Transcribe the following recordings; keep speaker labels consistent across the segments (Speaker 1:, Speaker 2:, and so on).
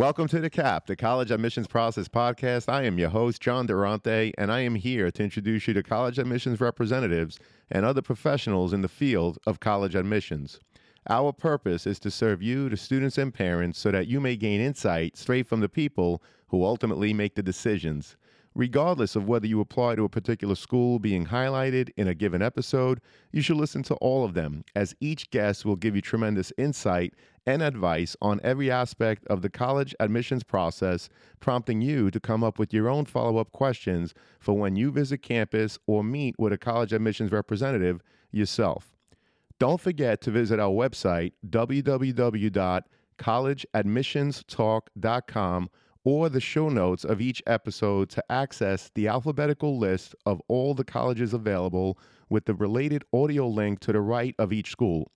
Speaker 1: Welcome to the CAP, the College Admissions Process Podcast. I am your host, John Durante, and I am here to introduce you to college admissions representatives and other professionals in the field of college admissions. Our purpose is to serve you, the students, and parents so that you may gain insight straight from the people who ultimately make the decisions. Regardless of whether you apply to a particular school being highlighted in a given episode, you should listen to all of them, as each guest will give you tremendous insight and advice on every aspect of the college admissions process, prompting you to come up with your own follow up questions for when you visit campus or meet with a college admissions representative yourself. Don't forget to visit our website, www.collegeadmissionstalk.com, or the show notes of each episode to access the alphabetical list of all the colleges available with the related audio link to the right of each school.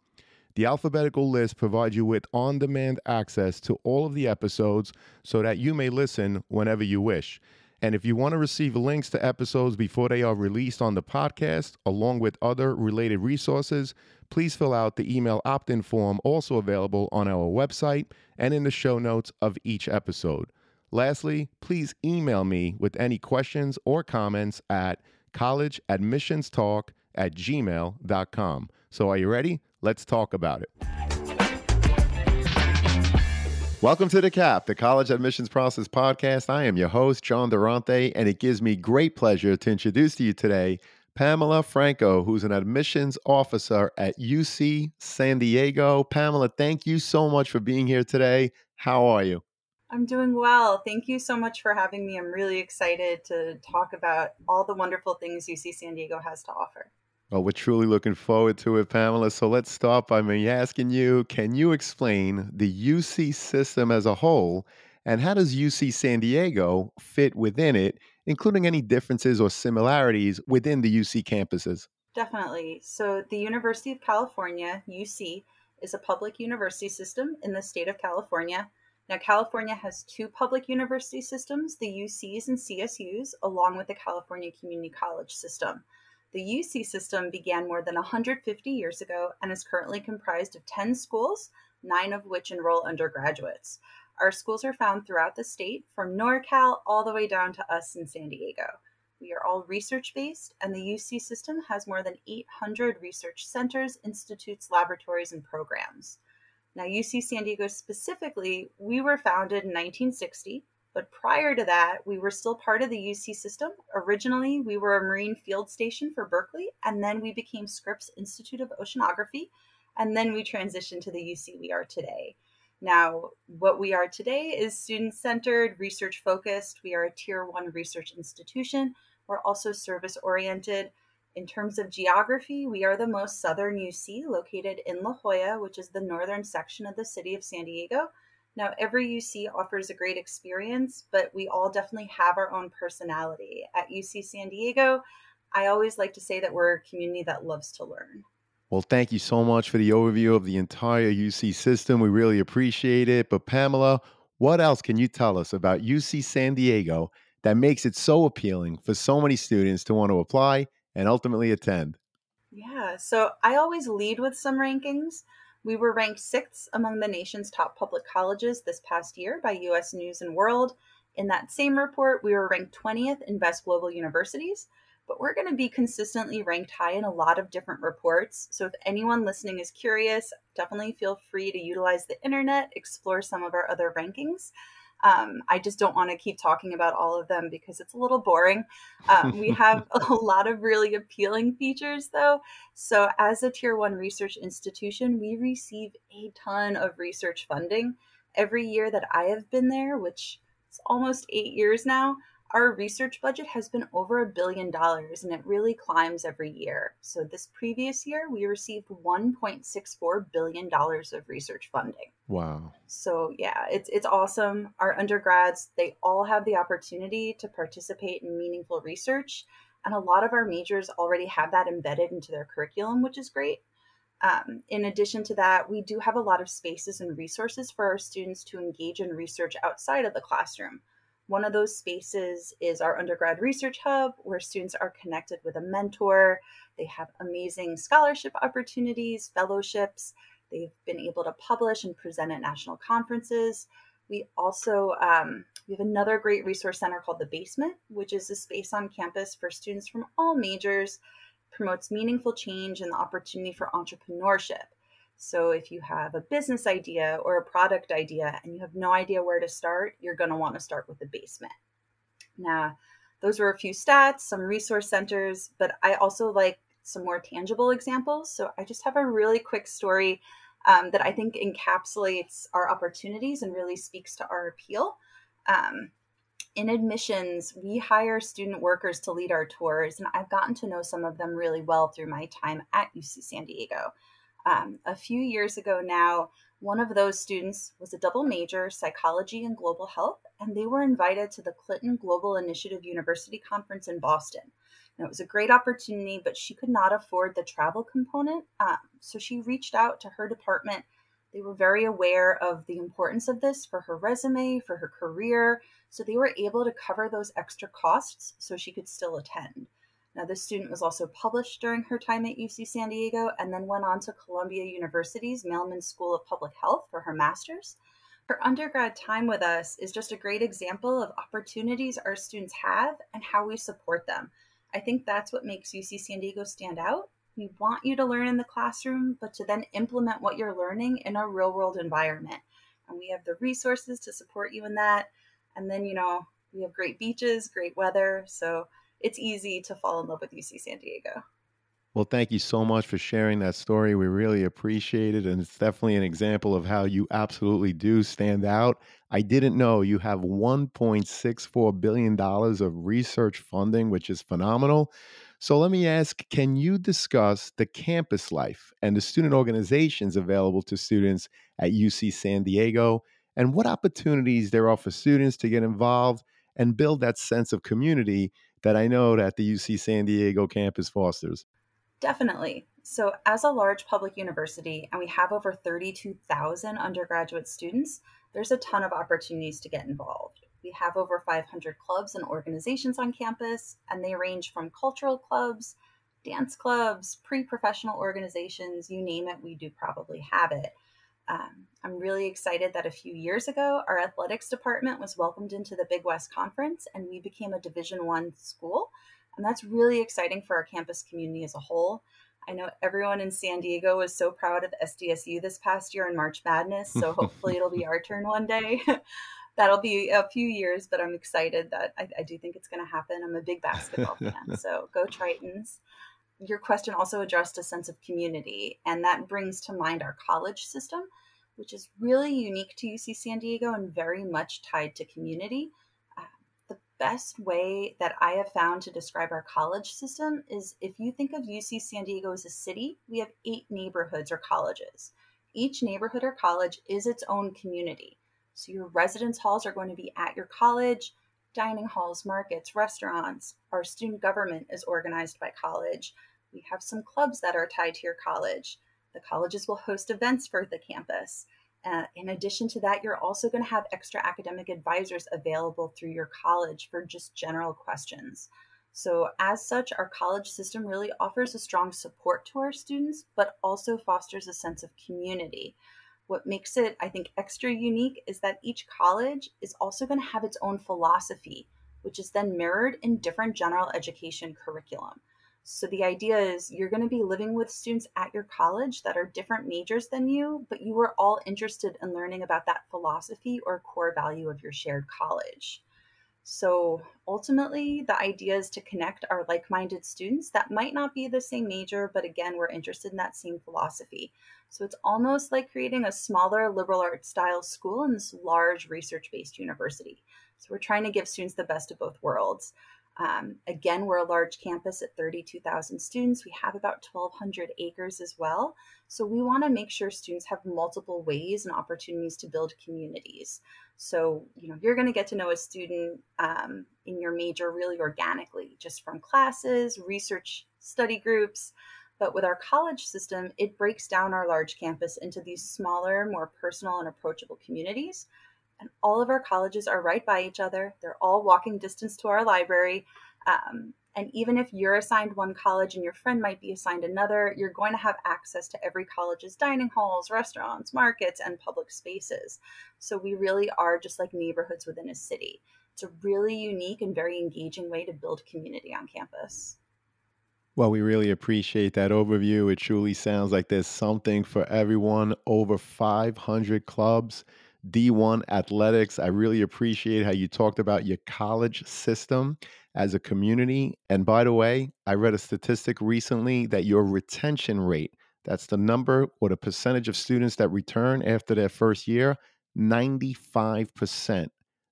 Speaker 1: The alphabetical list provides you with on demand access to all of the episodes so that you may listen whenever you wish. And if you want to receive links to episodes before they are released on the podcast, along with other related resources, please fill out the email opt in form also available on our website and in the show notes of each episode. Lastly, please email me with any questions or comments at collegeadmissionstalk at gmail.com. So are you ready? Let's talk about it. Welcome to the CAP, the College Admissions Process Podcast. I am your host, John Durante, and it gives me great pleasure to introduce to you today Pamela Franco, who's an admissions officer at UC San Diego. Pamela, thank you so much for being here today. How are you?
Speaker 2: I'm doing well. Thank you so much for having me. I'm really excited to talk about all the wonderful things UC San Diego has to offer.
Speaker 1: Well, we're truly looking forward to it, Pamela. So let's start by me asking you can you explain the UC system as a whole, and how does UC San Diego fit within it, including any differences or similarities within the UC campuses?
Speaker 2: Definitely. So, the University of California, UC, is a public university system in the state of California. Now, California has two public university systems, the UCs and CSUs, along with the California Community College system. The UC system began more than 150 years ago and is currently comprised of 10 schools, nine of which enroll undergraduates. Our schools are found throughout the state, from NorCal all the way down to us in San Diego. We are all research based, and the UC system has more than 800 research centers, institutes, laboratories, and programs. Now, UC San Diego specifically, we were founded in 1960 but prior to that, we were still part of the UC system. Originally, we were a Marine Field Station for Berkeley, and then we became Scripps Institute of Oceanography, and then we transitioned to the UC we are today. Now, what we are today is student centered, research focused. We are a tier one research institution. We're also service oriented. In terms of geography, we are the most southern UC located in La Jolla, which is the northern section of the city of San Diego. Now, every UC offers a great experience, but we all definitely have our own personality. At UC San Diego, I always like to say that we're a community that loves to learn.
Speaker 1: Well, thank you so much for the overview of the entire UC system. We really appreciate it. But, Pamela, what else can you tell us about UC San Diego that makes it so appealing for so many students to want to apply and ultimately attend?
Speaker 2: Yeah, so I always lead with some rankings. We were ranked sixth among the nation's top public colleges this past year by U.S. News and World. In that same report, we were ranked 20th in best global universities, but we're going to be consistently ranked high in a lot of different reports. So if anyone listening is curious, definitely feel free to utilize the internet, explore some of our other rankings. Um, I just don't want to keep talking about all of them because it's a little boring. Um, we have a lot of really appealing features, though. So, as a tier one research institution, we receive a ton of research funding. Every year that I have been there, which is almost eight years now, our research budget has been over a billion dollars and it really climbs every year. So, this previous year, we received $1.64 billion of research funding.
Speaker 1: Wow.
Speaker 2: So, yeah, it's, it's awesome. Our undergrads, they all have the opportunity to participate in meaningful research. And a lot of our majors already have that embedded into their curriculum, which is great. Um, in addition to that, we do have a lot of spaces and resources for our students to engage in research outside of the classroom. One of those spaces is our undergrad research hub, where students are connected with a mentor. They have amazing scholarship opportunities, fellowships. They've been able to publish and present at national conferences. We also um, we have another great resource center called the Basement, which is a space on campus for students from all majors, promotes meaningful change and the opportunity for entrepreneurship. So if you have a business idea or a product idea and you have no idea where to start, you're going to want to start with the basement. Now, those were a few stats, some resource centers, but I also like some more tangible examples. So I just have a really quick story um, that I think encapsulates our opportunities and really speaks to our appeal. Um, in admissions, we hire student workers to lead our tours, and I've gotten to know some of them really well through my time at UC San Diego. Um, a few years ago now, one of those students was a double major, psychology and global health, and they were invited to the Clinton Global Initiative University Conference in Boston. And it was a great opportunity, but she could not afford the travel component. Um, so she reached out to her department. They were very aware of the importance of this for her resume, for her career. So they were able to cover those extra costs so she could still attend. Now, this student was also published during her time at UC San Diego and then went on to Columbia University's Mailman School of Public Health for her master's. Her undergrad time with us is just a great example of opportunities our students have and how we support them. I think that's what makes UC San Diego stand out. We want you to learn in the classroom, but to then implement what you're learning in a real world environment. And we have the resources to support you in that. And then, you know, we have great beaches, great weather. So it's easy to fall in love with UC San Diego.
Speaker 1: Well, thank you so much for sharing that story. We really appreciate it. And it's definitely an example of how you absolutely do stand out. I didn't know you have $1.64 billion of research funding, which is phenomenal. So let me ask can you discuss the campus life and the student organizations available to students at UC San Diego and what opportunities there are for students to get involved and build that sense of community that I know that the UC San Diego campus fosters?
Speaker 2: Definitely. So, as a large public university, and we have over 32,000 undergraduate students, there's a ton of opportunities to get involved. We have over 500 clubs and organizations on campus, and they range from cultural clubs, dance clubs, pre professional organizations you name it, we do probably have it. Um, I'm really excited that a few years ago, our athletics department was welcomed into the Big West Conference, and we became a Division One school. And that's really exciting for our campus community as a whole. I know everyone in San Diego was so proud of SDSU this past year in March Madness, so hopefully it'll be our turn one day. That'll be a few years, but I'm excited that I, I do think it's going to happen. I'm a big basketball fan, so go Tritons your question also addressed a sense of community, and that brings to mind our college system, which is really unique to UC San Diego and very much tied to community. Uh, the best way that I have found to describe our college system is if you think of UC San Diego as a city, we have eight neighborhoods or colleges. Each neighborhood or college is its own community. So your residence halls are going to be at your college dining halls, markets, restaurants. Our student government is organized by college. We have some clubs that are tied to your college. The colleges will host events for the campus. Uh, in addition to that, you're also going to have extra academic advisors available through your college for just general questions. So, as such, our college system really offers a strong support to our students, but also fosters a sense of community. What makes it, I think, extra unique is that each college is also going to have its own philosophy, which is then mirrored in different general education curriculum. So the idea is you're going to be living with students at your college that are different majors than you, but you are all interested in learning about that philosophy or core value of your shared college. So ultimately, the idea is to connect our like minded students that might not be the same major, but again, we're interested in that same philosophy. So it's almost like creating a smaller liberal arts style school in this large research based university. So we're trying to give students the best of both worlds. Um, again, we're a large campus at 32,000 students. We have about 1,200 acres as well. So we want to make sure students have multiple ways and opportunities to build communities. So, you know, you're going to get to know a student um, in your major really organically, just from classes, research study groups. But with our college system, it breaks down our large campus into these smaller, more personal, and approachable communities and all of our colleges are right by each other. They're all walking distance to our library. Um, and even if you're assigned one college and your friend might be assigned another, you're going to have access to every college's dining halls, restaurants, markets, and public spaces. So we really are just like neighborhoods within a city. It's a really unique and very engaging way to build community on campus.
Speaker 1: Well, we really appreciate that overview. It truly sounds like there's something for everyone over 500 clubs D1 athletics. I really appreciate how you talked about your college system as a community. And by the way, I read a statistic recently that your retention rate, that's the number or the percentage of students that return after their first year, 95%.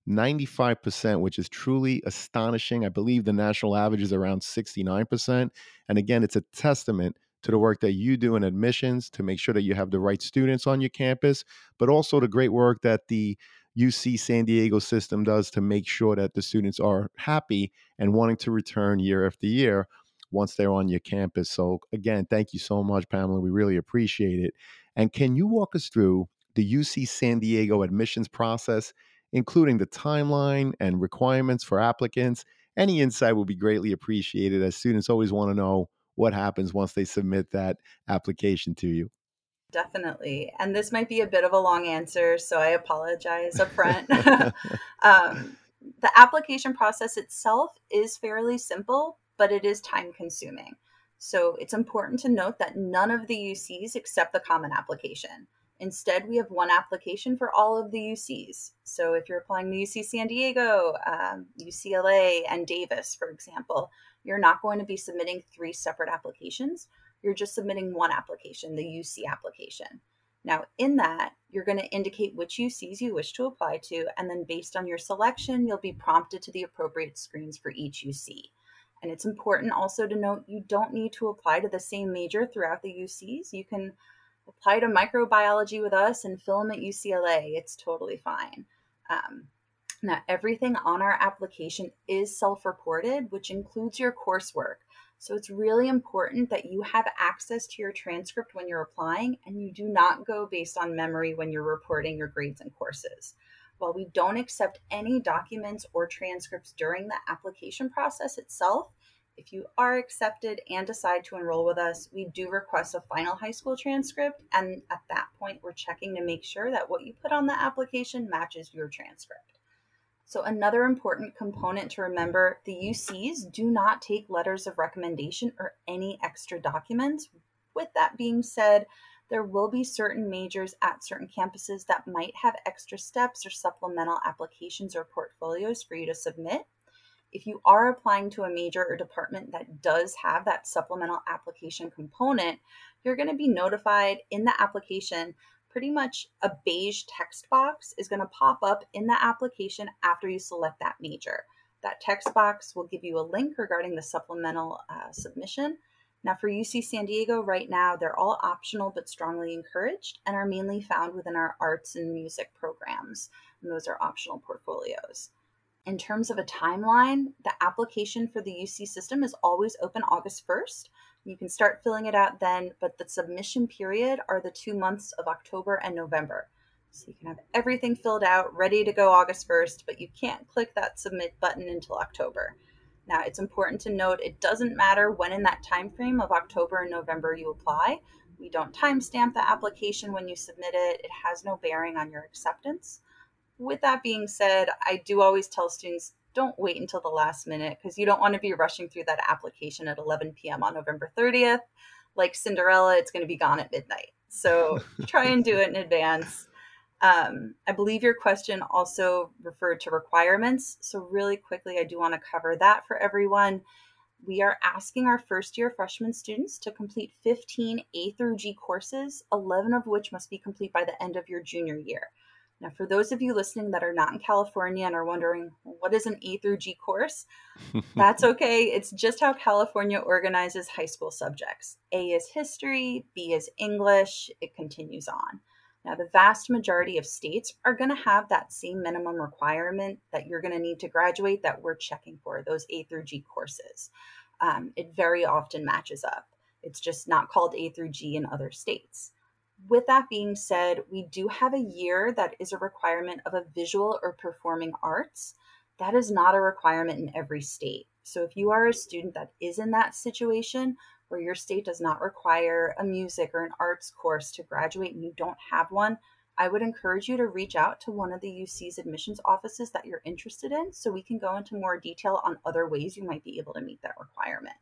Speaker 1: 95%, which is truly astonishing. I believe the national average is around 69%. And again, it's a testament to the work that you do in admissions to make sure that you have the right students on your campus, but also the great work that the UC San Diego system does to make sure that the students are happy and wanting to return year after year once they're on your campus. So, again, thank you so much, Pamela. We really appreciate it. And can you walk us through the UC San Diego admissions process, including the timeline and requirements for applicants? Any insight would be greatly appreciated as students always want to know what happens once they submit that application to you.
Speaker 2: Definitely. And this might be a bit of a long answer, so I apologize upfront. um, the application process itself is fairly simple, but it is time consuming. So it's important to note that none of the UCs accept the common application. Instead, we have one application for all of the UCs. So if you're applying to UC San Diego, um, UCLA, and Davis, for example, you're not going to be submitting three separate applications. You're just submitting one application, the UC application. Now, in that, you're going to indicate which UCs you wish to apply to, and then based on your selection, you'll be prompted to the appropriate screens for each UC. And it's important also to note you don't need to apply to the same major throughout the UCs. You can apply to microbiology with us and film at UCLA. It's totally fine. Um, now, everything on our application is self reported, which includes your coursework. So it's really important that you have access to your transcript when you're applying and you do not go based on memory when you're reporting your grades and courses. While we don't accept any documents or transcripts during the application process itself, if you are accepted and decide to enroll with us, we do request a final high school transcript, and at that point, we're checking to make sure that what you put on the application matches your transcript. So, another important component to remember the UCs do not take letters of recommendation or any extra documents. With that being said, there will be certain majors at certain campuses that might have extra steps or supplemental applications or portfolios for you to submit, if you are applying to a major or department that does have that supplemental application component, you're going to be notified in the application. Pretty much a beige text box is going to pop up in the application after you select that major. That text box will give you a link regarding the supplemental uh, submission. Now, for UC San Diego right now, they're all optional but strongly encouraged and are mainly found within our arts and music programs. And those are optional portfolios in terms of a timeline, the application for the UC system is always open August 1st. You can start filling it out then, but the submission period are the two months of October and November. So you can have everything filled out, ready to go August 1st, but you can't click that submit button until October. Now, it's important to note it doesn't matter when in that time frame of October and November you apply. We don't timestamp the application when you submit it. It has no bearing on your acceptance with that being said, I do always tell students don't wait until the last minute because you don't want to be rushing through that application at 11 p.m. on November 30th. Like Cinderella, it's going to be gone at midnight. So try and do it in advance. Um, I believe your question also referred to requirements. So, really quickly, I do want to cover that for everyone. We are asking our first year freshman students to complete 15 A through G courses, 11 of which must be complete by the end of your junior year. Now, for those of you listening that are not in California and are wondering, what is an A through G course? That's okay. It's just how California organizes high school subjects. A is history, B is English, it continues on. Now, the vast majority of states are going to have that same minimum requirement that you're going to need to graduate that we're checking for, those A through G courses. Um, it very often matches up. It's just not called A through G in other states with that being said, we do have a year that is a requirement of a visual or performing arts. That is not a requirement in every state. So if you are a student that is in that situation where your state does not require a music or an arts course to graduate and you don't have one, I would encourage you to reach out to one of the UC's admissions offices that you're interested in so we can go into more detail on other ways you might be able to meet that requirement.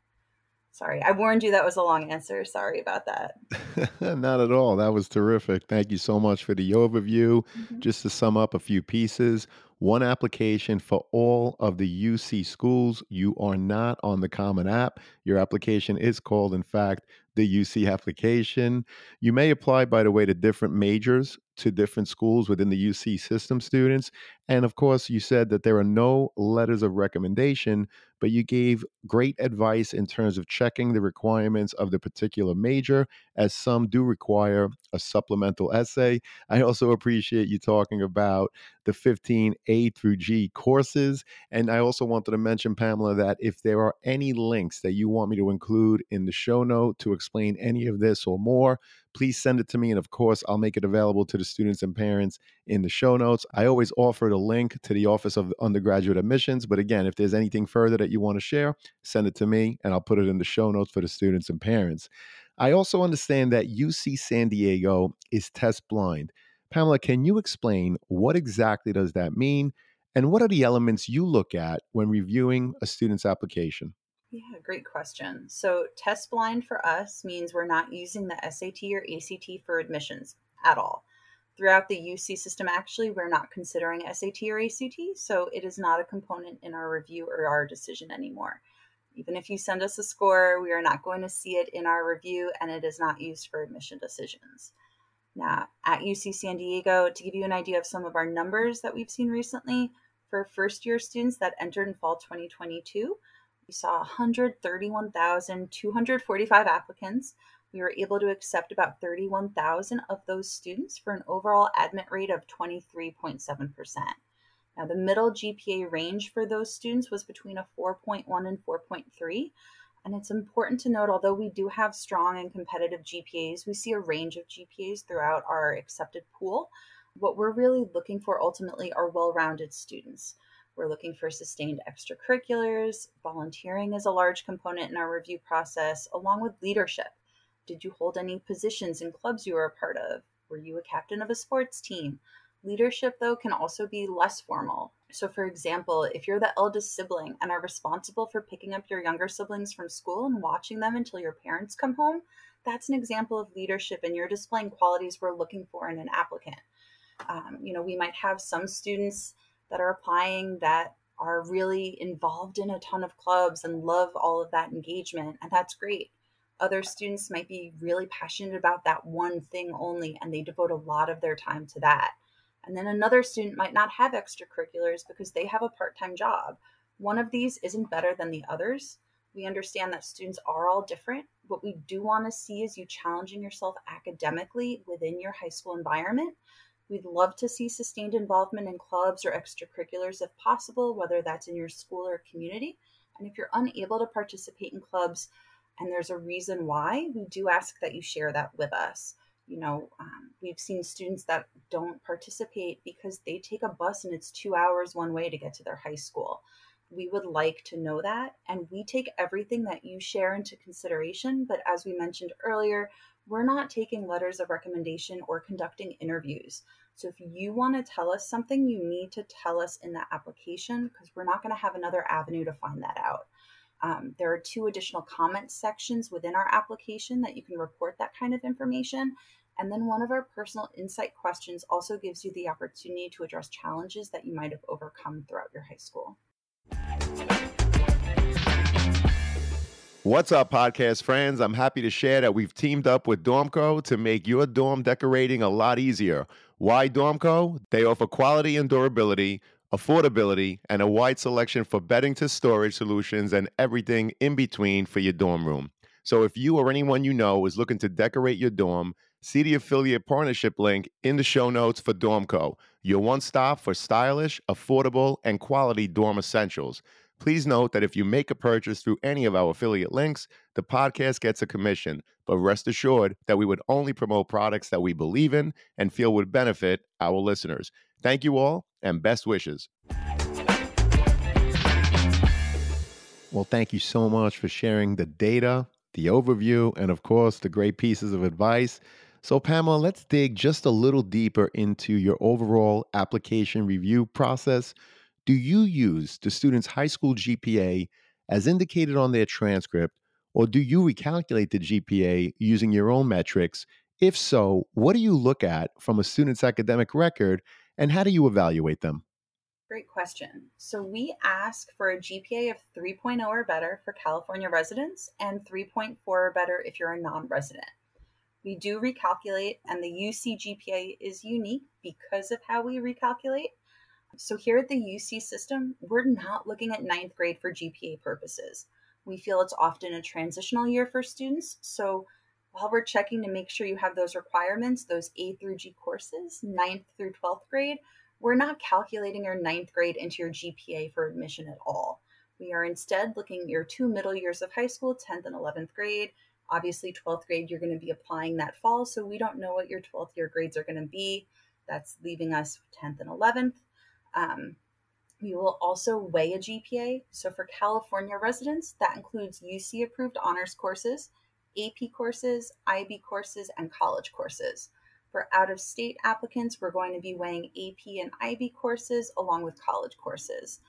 Speaker 2: Sorry, I warned you that was a long answer. Sorry about that.
Speaker 1: Not at all. That was terrific. Thank you so much for the overview. Mm-hmm. Just to sum up a few pieces, one application for all of the UC schools. You are not on the Common App. Your application is called, in fact, the UC application. You may apply, by the way, to different majors, to different schools within the UC system students. And of course, you said that there are no letters of recommendation, but you gave great advice in terms of checking the requirements of the particular major, as some do require a supplemental essay. I also appreciate you talking about the 15 a through G courses. And I also wanted to mention, Pamela, that if there are any links that you want me to include in the show note to explain any of this or more, please send it to me. And of course, I'll make it available to the students and parents in the show notes. I always offer a link to the Office of Undergraduate Admissions. But again, if there's anything further that you want to share, send it to me and I'll put it in the show notes for the students and parents. I also understand that UC San Diego is test blind. Pamela, can you explain what exactly does that mean? And what are the elements you look at when reviewing a student's application?
Speaker 2: Yeah, great question. So, test blind for us means we're not using the SAT or ACT for admissions at all. Throughout the UC system, actually, we're not considering SAT or ACT, so it is not a component in our review or our decision anymore. Even if you send us a score, we are not going to see it in our review, and it is not used for admission decisions now uh, at UC San Diego to give you an idea of some of our numbers that we've seen recently. For first year students that entered in fall 2022, we saw 131,245 applicants. We were able to accept about 31,000 of those students for an overall admit rate of 23.7%. Now, the middle GPA range for those students was between a 4.1 and 4.3. And it's important to note, although we do have strong and competitive GPAs, we see a range of GPAs throughout our accepted pool. What we're really looking for ultimately are well rounded students. We're looking for sustained extracurriculars. Volunteering is a large component in our review process, along with leadership. Did you hold any positions in clubs you were a part of? Were you a captain of a sports team? Leadership, though, can also be less formal. So, for example, if you're the eldest sibling and are responsible for picking up your younger siblings from school and watching them until your parents come home, that's an example of leadership and you're displaying qualities we're looking for in an applicant. Um, you know, we might have some students that are applying that are really involved in a ton of clubs and love all of that engagement, and that's great. Other students might be really passionate about that one thing only, and they devote a lot of their time to that. And then another student might not have extracurriculars because they have a part time job. One of these isn't better than the others. We understand that students are all different. What we do want to see is you challenging yourself academically within your high school environment. We'd love to see sustained involvement in clubs or extracurriculars if possible, whether that's in your school or community. And if you're unable to participate in clubs and there's a reason why, we do ask that you share that with us you know, um, we've seen students that don't participate because they take a bus and it's two hours one way to get to their high school. We would like to know that. And we take everything that you share into consideration. But as we mentioned earlier, we're not taking letters of recommendation or conducting interviews. So if you want to tell us something, you need to tell us in the application because we're not going to have another avenue to find that out. Um, there are two additional comment sections within our application that you can report that kind of information. And then one of our personal insight questions also gives you the opportunity to address challenges that you might have overcome throughout your high school.
Speaker 3: What's up, podcast friends? I'm happy to share that we've teamed up with Dormco to make your dorm decorating a lot easier. Why Dormco? They offer quality and durability, affordability, and a wide selection for bedding to storage solutions and everything in between for your dorm room. So if you or anyone you know is looking to decorate your dorm, See the affiliate partnership link in the show notes for Dormco, your one stop for stylish, affordable, and quality dorm essentials. Please note that if you make a purchase through any of our affiliate links, the podcast gets a commission, but rest assured that we would only promote products that we believe in and feel would benefit our listeners. Thank you all and best wishes.
Speaker 1: Well, thank you so much for sharing the data, the overview, and of course, the great pieces of advice. So, Pamela, let's dig just a little deeper into your overall application review process. Do you use the student's high school GPA as indicated on their transcript, or do you recalculate the GPA using your own metrics? If so, what do you look at from a student's academic record and how do you evaluate them?
Speaker 2: Great question. So, we ask for a GPA of 3.0 or better for California residents and 3.4 or better if you're a non resident. We do recalculate, and the UC GPA is unique because of how we recalculate. So, here at the UC system, we're not looking at ninth grade for GPA purposes. We feel it's often a transitional year for students. So, while we're checking to make sure you have those requirements, those A through G courses, ninth through 12th grade, we're not calculating your ninth grade into your GPA for admission at all. We are instead looking at your two middle years of high school, 10th and 11th grade, Obviously, 12th grade, you're going to be applying that fall, so we don't know what your 12th year grades are going to be. That's leaving us 10th and 11th. Um, we will also weigh a GPA. So for California residents, that includes UC approved honors courses, AP courses, IB courses, and college courses. For out of state applicants, we're going to be weighing AP and IB courses along with college courses.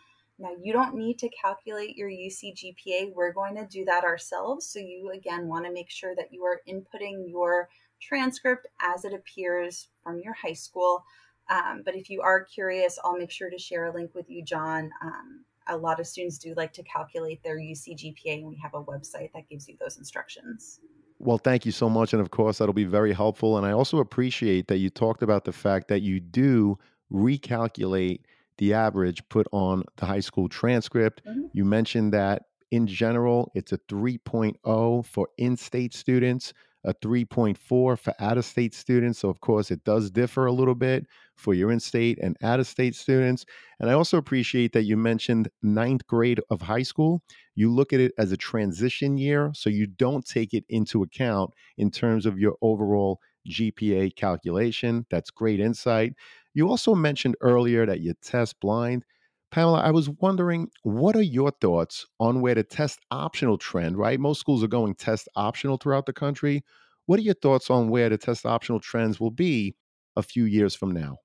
Speaker 2: Now, you don't need to calculate your UC GPA. We're going to do that ourselves. So, you again want to make sure that you are inputting your transcript as it appears from your high school. Um, but if you are curious, I'll make sure to share a link with you, John. Um, a lot of students do like to calculate their UC GPA, and we have a website that gives you those instructions.
Speaker 1: Well, thank you so much. And of course, that'll be very helpful. And I also appreciate that you talked about the fact that you do recalculate the average put on the high school transcript. Mm-hmm. You mentioned that in general, it's a 3.0 for in state students, a 3.4 for out of state students. So, of course, it does differ a little bit for your in state and out of state students. And I also appreciate that you mentioned ninth grade of high school. You look at it as a transition year, so you don't take it into account in terms of your overall GPA calculation. That's great insight. You also mentioned earlier that you test blind. Pamela, I was wondering, what are your thoughts on where the test optional trend, right? Most schools are going test optional throughout the country. What are your thoughts on where the test optional trends will be a few years from now?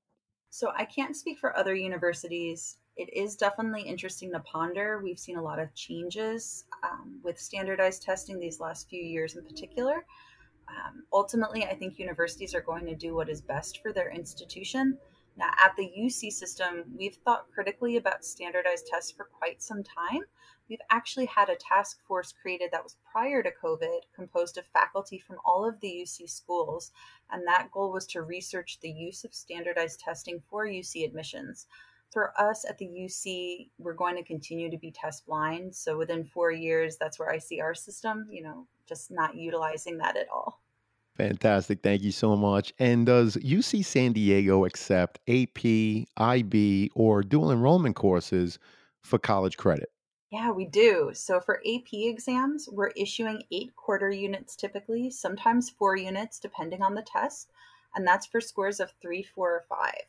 Speaker 2: So I can't speak for other universities. It is definitely interesting to ponder. We've seen a lot of changes um, with standardized testing these last few years in particular. Um, ultimately, I think universities are going to do what is best for their institution. Now, at the UC system, we've thought critically about standardized tests for quite some time. We've actually had a task force created that was prior to COVID, composed of faculty from all of the UC schools, and that goal was to research the use of standardized testing for UC admissions. For us at the UC, we're going to continue to be test blind. So within four years, that's where I see our system, you know, just not utilizing that at all.
Speaker 1: Fantastic. Thank you so much. And does UC San Diego accept AP, IB, or dual enrollment courses for college credit?
Speaker 2: Yeah, we do. So for AP exams, we're issuing eight quarter units typically, sometimes four units depending on the test, and that's for scores of three, four, or five.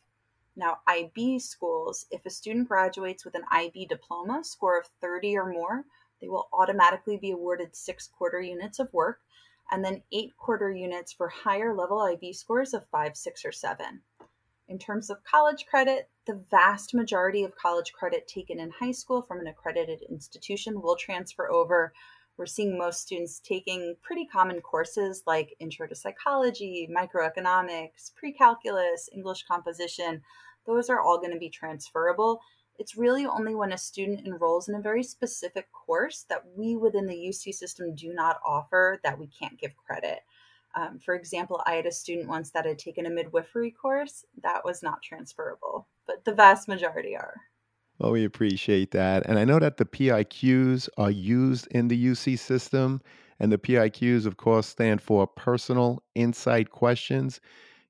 Speaker 2: Now, IB schools, if a student graduates with an IB diploma score of 30 or more, they will automatically be awarded six quarter units of work, and then eight quarter units for higher level IB scores of five, six, or seven. In terms of college credit, the vast majority of college credit taken in high school from an accredited institution will transfer over. We're seeing most students taking pretty common courses like Intro to Psychology, Microeconomics, Pre Calculus, English Composition. Those are all going to be transferable it's really only when a student enrolls in a very specific course that we within the UC system do not offer that we can't give credit. Um, for example, I had a student once that had taken a midwifery course that was not transferable, but the vast majority are.
Speaker 1: Well, we appreciate that. And I know that the PIQs are used in the UC system. And the PIQs, of course, stand for personal insight questions.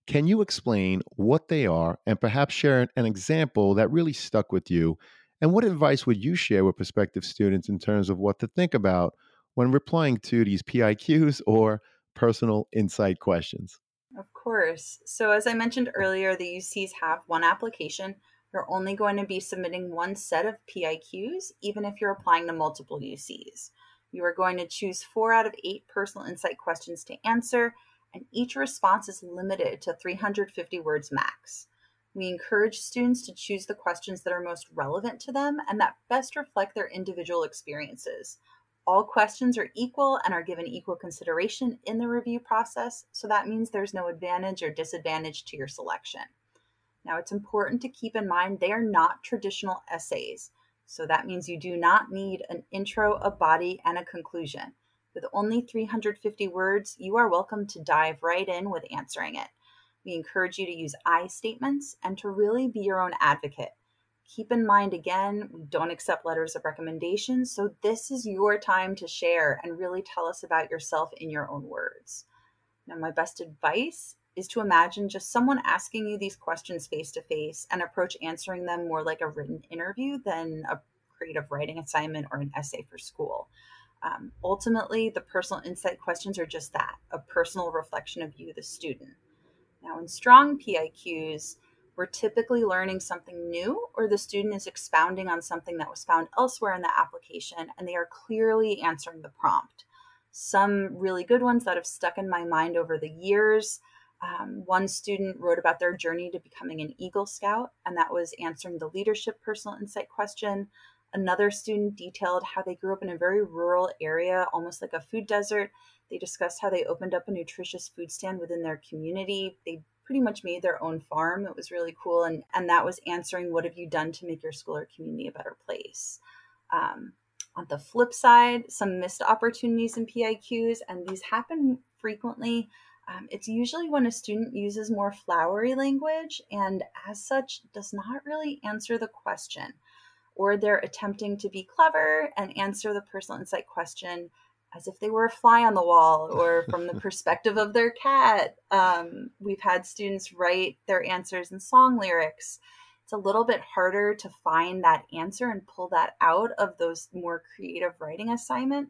Speaker 1: Can you explain what they are and perhaps share an example that really stuck with you? And what advice would you share with prospective students in terms of what to think about when replying to these PIQs or personal insight questions?
Speaker 2: Of course. So, as I mentioned earlier, the UCs have one application. You're only going to be submitting one set of PIQs, even if you're applying to multiple UCs. You are going to choose four out of eight personal insight questions to answer and each response is limited to 350 words max. We encourage students to choose the questions that are most relevant to them and that best reflect their individual experiences. All questions are equal and are given equal consideration in the review process, so that means there's no advantage or disadvantage to your selection. Now, it's important to keep in mind they are not traditional essays, so that means you do not need an intro, a body, and a conclusion. With only 350 words, you are welcome to dive right in with answering it. We encourage you to use I statements and to really be your own advocate. Keep in mind again, we don't accept letters of recommendation, so this is your time to share and really tell us about yourself in your own words. Now, my best advice is to imagine just someone asking you these questions face to face and approach answering them more like a written interview than a creative writing assignment or an essay for school um, ultimately, the personal insight questions are just that a personal reflection of you, the student. Now, in strong PIQs, we're typically learning something new, or the student is expounding on something that was found elsewhere in the application, and they are clearly answering the prompt. Some really good ones that have stuck in my mind over the years. Um, one student wrote about their journey to becoming an Eagle Scout, and that was answering the leadership personal insight question. Another student detailed how they grew up in a very rural area, almost like a food desert. They discussed how they opened up a nutritious food stand within their community. They pretty much made their own farm. It was really cool. And, and that was answering what have you done to make your school or community a better place? Um, on the flip side, some missed opportunities in PIQs, and these happen frequently. Um, it's usually when a student uses more flowery language and, as such, does not really answer the question or they're attempting to be clever and answer the personal insight question as if they were a fly on the wall or from the perspective of their cat. Um, we've had students write their answers in song lyrics. It's a little bit harder to find that answer and pull that out of those more creative writing assignment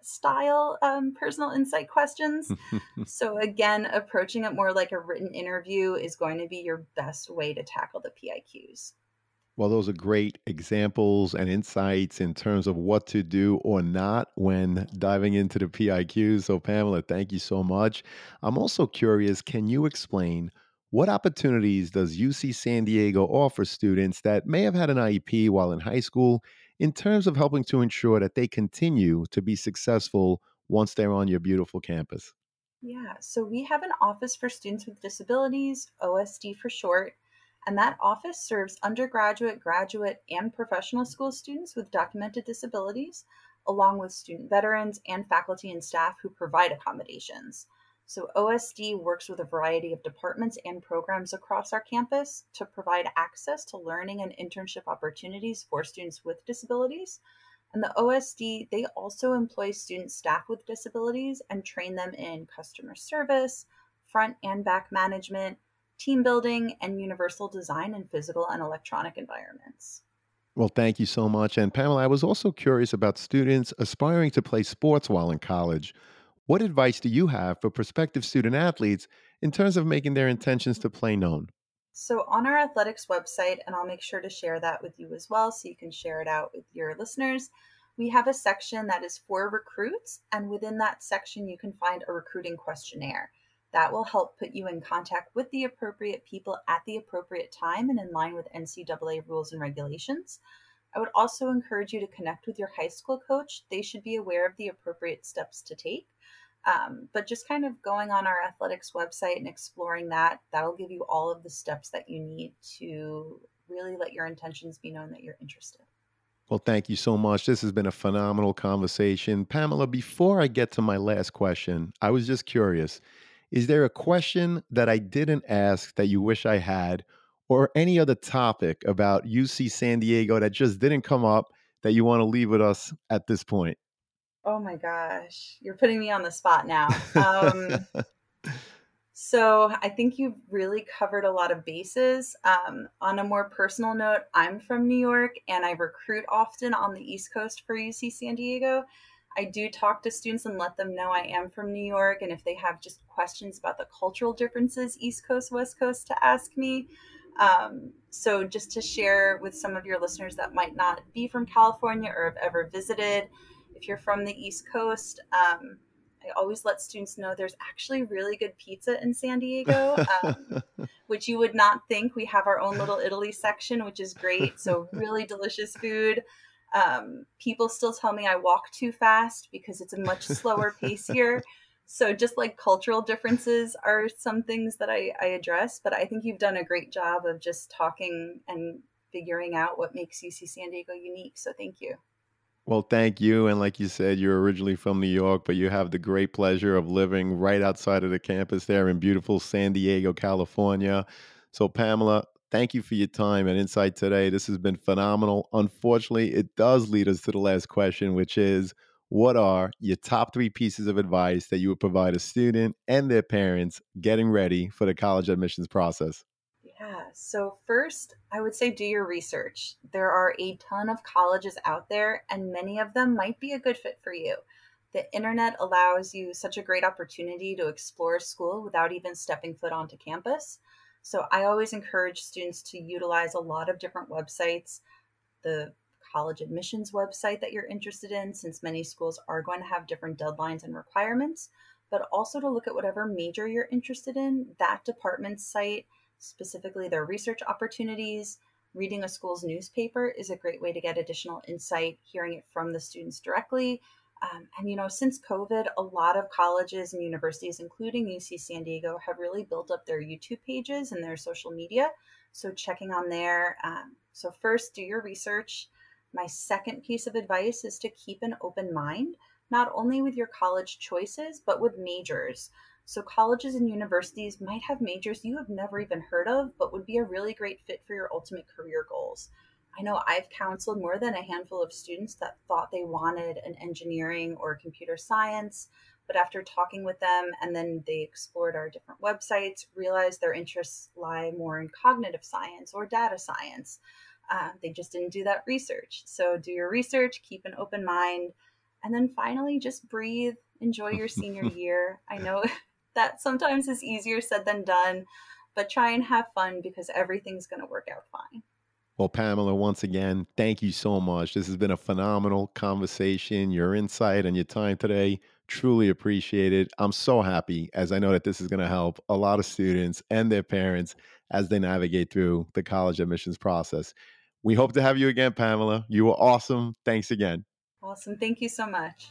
Speaker 2: style um, personal insight questions. so, again, approaching it more like a written interview is going to be your best way to tackle the PIQs.
Speaker 1: Well, those are great examples and insights in terms of what to do or not when diving into the PIQ. So, Pamela, thank you so much. I'm also curious can you explain what opportunities does UC San Diego offer students that may have had an IEP while in high school in terms of helping to ensure that they continue to be successful once they're on your beautiful campus?
Speaker 2: Yeah, so we have an office for students with disabilities, OSD for short and that office serves undergraduate, graduate, and professional school students with documented disabilities, along with student veterans and faculty and staff who provide accommodations. So, OSD works with a variety of departments and programs across our campus to provide access to learning and internship opportunities for students with disabilities. And the OSD, they also employ student staff with disabilities and train them in customer service, front and back management, team building, and universal design in physical and electronic environments.
Speaker 1: Well, thank you so much. And Pamela, I was also curious about students aspiring to play sports while in college. What advice do you have for prospective student athletes in terms of making their intentions to play known?
Speaker 2: So, on our athletics website, and I'll make sure to share that with you as well so you can share it out with your listeners, we have a section that is for recruits. And within that section, you can find a recruiting questionnaire. That will help put you in contact with the appropriate people at the appropriate time and in line with NCAA rules and regulations. I would also encourage you to connect with your high school coach. They should be aware of the appropriate steps to take. Um, but just kind of going on our athletics website and exploring that, that'll give you all of the steps that you need to really let your intentions be known that you're interested.
Speaker 1: Well, thank you so much. This has been a phenomenal conversation. Pamela, before I get to my last question, I was just curious is there a question that I didn't ask that you wish I had, or any other topic about UC San Diego that just didn't come up that you want to leave with us at this point?
Speaker 2: Oh my gosh, you're putting me on the spot now. Um, so I think you've really covered a lot of bases. Um, on a more personal note, I'm from New York and I recruit often on the East Coast for UC San Diego. I do talk to students and let them know I am from New York. And if they have just questions about the cultural differences, East Coast, West Coast, to ask me. Um, so, just to share with some of your listeners that might not be from California or have ever visited, if you're from the East Coast, um, I always let students know there's actually really good pizza in San Diego, um, which you would not think. We have our own little Italy section, which is great. So, really delicious food. Um, people still tell me I walk too fast because it's a much slower pace here. So just like cultural differences are some things that I, I address, but I think you've done a great job of just talking and figuring out what makes UC San Diego unique. So thank you.
Speaker 1: Well, thank you. And like you said, you're originally from New York, but you have the great pleasure of living right outside of the campus there in beautiful San Diego, California. So, Pamela, Thank you for your time and insight today. This has been phenomenal. Unfortunately, it does lead us to the last question, which is what are your top three pieces of advice that you would provide a student and their parents getting ready for the college admissions process?
Speaker 2: Yeah, so first, I would say do your research. There are a ton of colleges out there, and many of them might be a good fit for you. The internet allows you such a great opportunity to explore school without even stepping foot onto campus. So I always encourage students to utilize a lot of different websites. The college admissions website that you're interested in, since many schools are going to have different deadlines and requirements, but also to look at whatever major you're interested in, that department's site, specifically their research opportunities. Reading a school's newspaper is a great way to get additional insight, hearing it from the students directly, um, and you know, since COVID, a lot of colleges and universities, including UC San Diego, have really built up their YouTube pages and their social media. So checking on there. Um, so first, do your research. My second piece of advice is to keep an open mind, not only with your college choices, but with majors. So, colleges and universities might have majors you have never even heard of, but would be a really great fit for your ultimate career goals. I know I've counseled more than a handful of students that thought they wanted an engineering or computer science, but after talking with them and then they explored our different websites, realized their interests lie more in cognitive science or data science. Uh, they just didn't do that research. So do your research, keep an open mind, and then finally just breathe, enjoy your senior year. I know that sometimes is easier said than done, but try and have fun because everything's going to work out fine.
Speaker 1: Well, Pamela, once again, thank you so much. This has been a phenomenal conversation. Your insight and your time today, truly appreciated. I'm so happy as I know that this is going to help a lot of students and their parents as they navigate through the college admissions process. We hope to have you again, Pamela. You were awesome. Thanks again.
Speaker 2: Awesome. Thank you so much.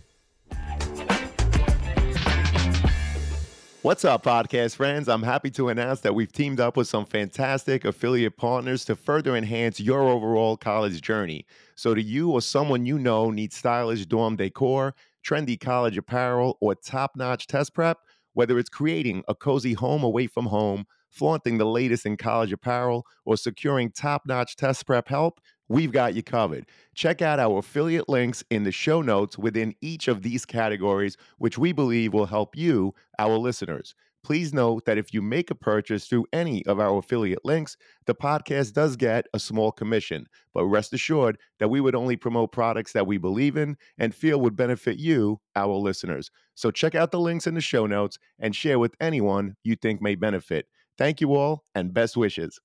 Speaker 3: What's up, podcast friends? I'm happy to announce that we've teamed up with some fantastic affiliate partners to further enhance your overall college journey. So, do you or someone you know need stylish dorm decor, trendy college apparel, or top notch test prep, whether it's creating a cozy home away from home, flaunting the latest in college apparel, or securing top notch test prep help, we've got you covered. Check out our affiliate links in the show notes within each of these categories, which we believe will help you, our listeners. Please note that if you make a purchase through any of our affiliate links, the podcast does get a small commission. But rest assured that we would only promote products that we believe in and feel would benefit you, our listeners. So check out the links in the show notes and share with anyone you think may benefit. Thank you all and best wishes.